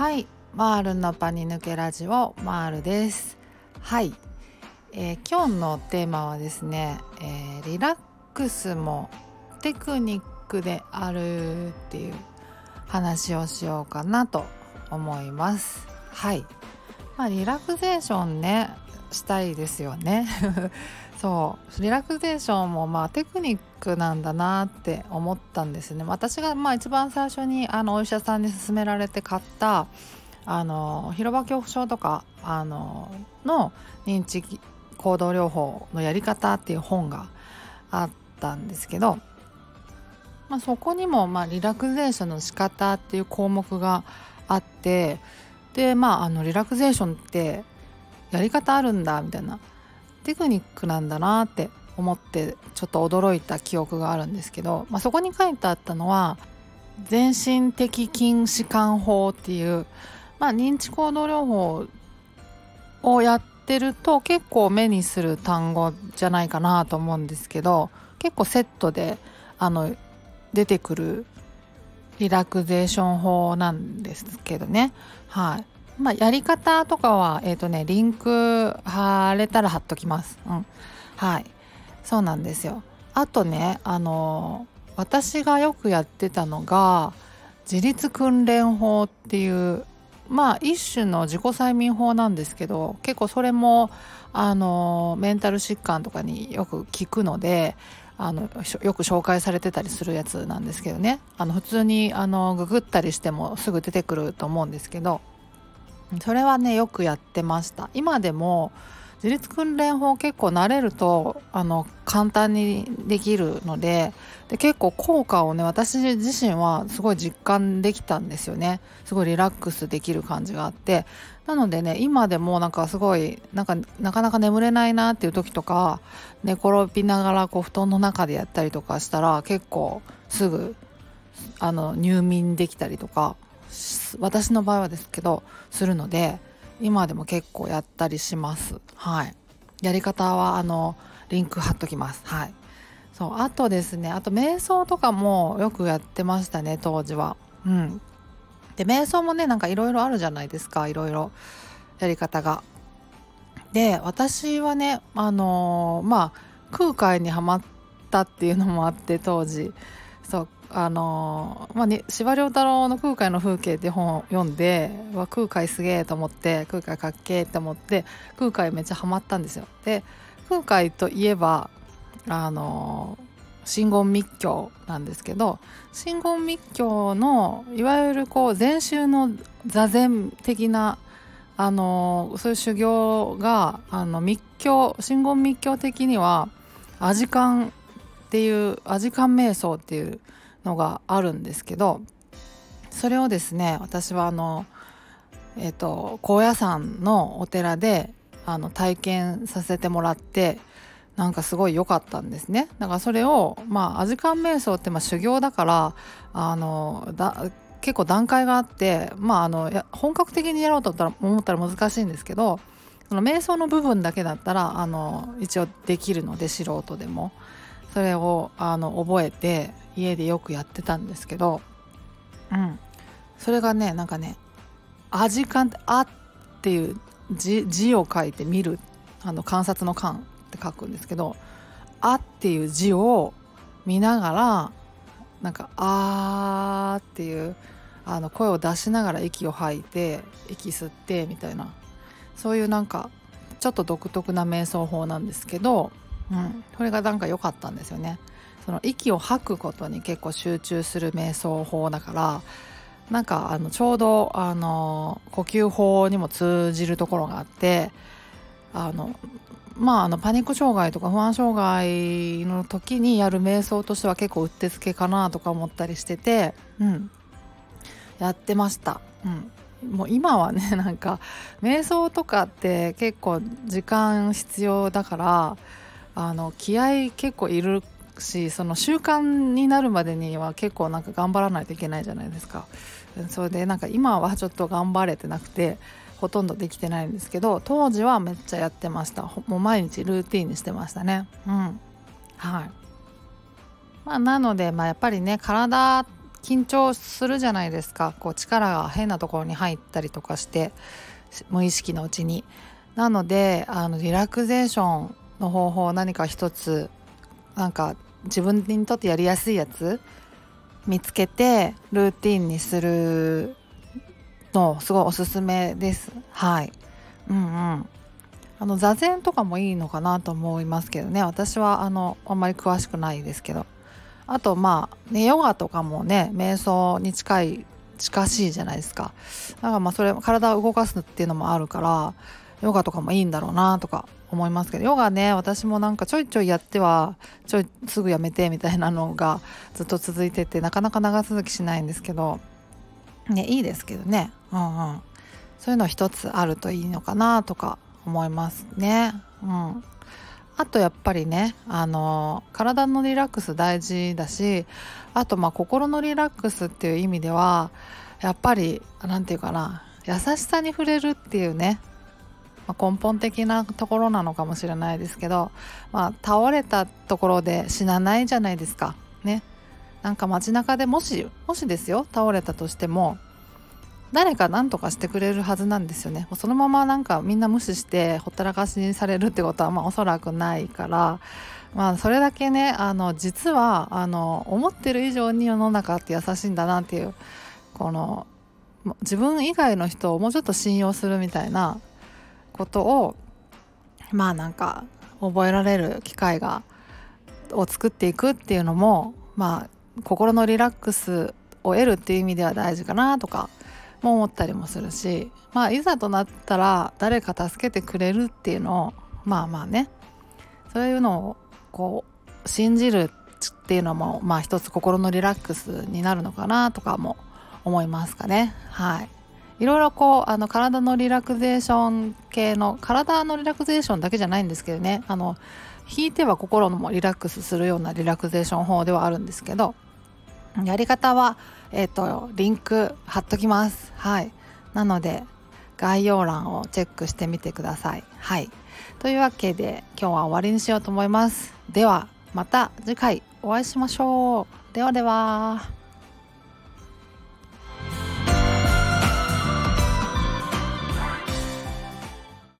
はい。マールのパニ抜けラジオマールです。はい、えー、今日のテーマはですね、えー、リラックスもテクニックであるっていう話をしようかなと思います。はい。まあリラクゼーションねしたいですよね。そう。リラクゼーションもまあテクニックなんだなって思ったんですね。私がまあ一番最初にあのお医者さんに勧められて買ったあの広場恐怖症とかあのの認知行動療法のやり方っていう本があったんですけど、まあ、そこにもまあリラクゼーションの仕方っていう項目があってでまああのリラクゼーションってやり方あるんだみたいなテクニックなんだなって思ってちょっと驚いた記憶があるんですけど、まあ、そこに書いてあったのは全身的筋弛緩法っていう、まあ、認知行動療法をやってると結構目にする単語じゃないかなと思うんですけど結構セットであの出てくるリラクゼーション法なんですけどね。はい。まあ、やり方とかは、えっ、ー、とね、リンク貼れたら貼っときます。うん。はい。そうなんですよ。あとね、あの、私がよくやってたのが、自立訓練法っていう、まあ、一種の自己催眠法なんですけど、結構それも、あの、メンタル疾患とかによく聞くので、あのよく紹介されてたりするやつなんですけどねあの普通にあのググったりしてもすぐ出てくると思うんですけどそれはねよくやってました。今でも自立訓練法結構慣れるとあの簡単にできるのでで結構効果をね私自身はすごい実感できたんですよね。すごいリラックスできる感じがあって。なのでね今でもなんかすごいなんかなかなか眠れないなっていう時とか寝転びながらこう布団の中でやったりとかしたら結構すぐあの入眠できたりとか私の場合はですけどするので今でも結構やったりします。はい。やり方はあのリンク貼っときます。はい。そうあとですねあと瞑想とかもよくやってましたね当時は。うん。で瞑想もねなんかいろいろあるじゃないですかいろいろやり方が。で私はねあのー、まあ空海にはまったっていうのもあって当時。そうあのまあね、司馬太郎の空海の風景って本を読んでわ空海すげえと思って空海かっけえって思って空海めっちゃハマったんですよ。で空海といえばあの真言密教なんですけど真言密教のいわゆるこう禅宗の座禅的なあのそういう修行があの密教真言密教的にはアジカンっていうアジカン瞑想っていうのがあるんですけどそれをですね私はあのえっ、ー、と高野山のお寺であの体験させてもらってなんかすごい良かったんですね。だからそれをまあアジカン瞑想ってまあ修行だからあのだ結構段階があってまああの本格的にやろうと思ったら難しいんですけどその瞑想の部分だけだったらあの一応できるので素人でも。それをあの覚えて家でよくやってたんですけどうんそれがねなんかね「味感」って「あ」っていう字字を書いて見るあの観察の「観」って書くんですけど「あ」っていう字を見ながらなんか「あー」っていうあの声を出しながら息を吐いて息吸ってみたいなそういうなんかちょっと独特な瞑想法なんですけどうん、それがなんか良かったんですよね。その息を吐くことに結構集中する瞑想法だからなんかあのちょうどあの呼吸法にも通じるところがあってあのまああのパニック障害とか不安障害の時にやる瞑想としては結構うってつけかなとか思ったりしてて、うん、やってました。うんもう今はね なんか瞑想とかって結構時間必要だからあの気合結構いるしその習慣になるまでには結構なんか頑張らないといけないじゃないですか。それでなんか今はちょっと頑張れてなくてほとんどできてないんですけど当時はめっちゃやってました。もう毎日ルーティンにしてましたね。うん。はい。まあなのでまあやっぱりね体緊張するじゃないですか。こう力が変なところに入ったりとかして無意識のうちに。なのであのリラクゼーションの方法を何か一つなんか自分にとってやりやすいやつ見つけてルーティンにするのすごいおすすめです。はい。うんうん。あの座禅とかもいいのかなと思いますけどね私はあのあんまり詳しくないですけどあとまあねヨガとかもね瞑想に近い近しいじゃないですかだからまあそれ体を動かすっていうのもあるからヨガとかもいいんだろうなとか思いますけどヨガね私もなんかちょいちょいやってはちょいすぐやめてみたいなのが ずっと続いててなかなか長続きしないんですけどねいいですけどね。うんうん。そういうの一つあるといいのかなとか思いますね。うん、あとやっぱりねあの体のリラックス大事だしあとまあ心のリラックスっていう意味ではやっぱり何て言うかな優しさに触れるっていうね、まあ、根本的なところなのかもしれないですけど、まあ、倒れたところで死なないじゃないですか。ね。なんか街中でもしもしですよ倒れたとしても誰か何とかしてくれるはずなんですよね。そのままなんかみんな無視してほったらかしにされるってことはまあおそらくないからまあそれだけねあの実はあの思ってる以上に世の中って優しいんだなっていうこの自分以外の人をもうちょっと信用するみたいなことをまあなんか覚えられる機会がを作っていくっていうのもまあ心のリラックスを得るっていう意味では大事かなとかも思ったりもするしまあいざとなったら誰か助けてくれるっていうのをまあまあね。そういうのをこう信じるっていうのもまあ一つ心のリラックスになるのかなとかも思いますかね。はい。いろいろこうあの体のリラクゼーション系の体のリラクゼーションだけじゃないんですけどね。あの引いては心もリラックスするようなリラクゼーション法ではあるんですけどやり方はえっ、ー、とリンク貼っときます。はい。なので概要欄をチェックしてみてください。はい。というわけで今日は終わりにしようと思います。ではまた次回お会いしましょう。ではでは。